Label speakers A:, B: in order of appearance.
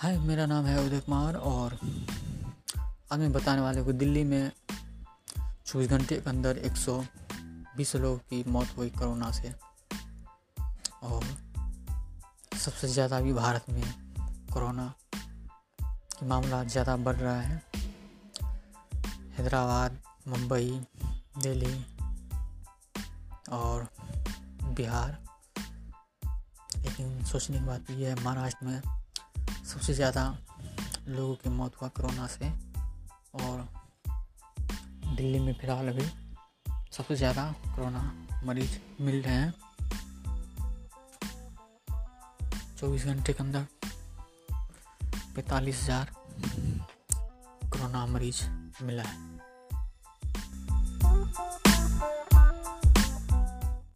A: हाय, मेरा नाम है उदय कुमार और आज मैं बताने वाले को दिल्ली में चौबीस घंटे के अंदर 120 लोगों की मौत हुई कोरोना से। और सबसे ज़्यादा अभी भारत में कोरोना की मामला ज़्यादा बढ़ रहा है। हैदराबाद, मुंबई, दिल्ली और बिहार। लेकिन सोचने की बात यह है, महाराष्ट्र में सबसे ज़्यादा लोगों की मौत हुआ कोरोना से और दिल्ली में फ़िलहाल अभी सबसे ज़्यादा कोरोना मरीज़ मिल रहे हैं। चौबीस घंटे के अंदर पैंतालीस हज़ार कोरोना मरीज़ मिला है।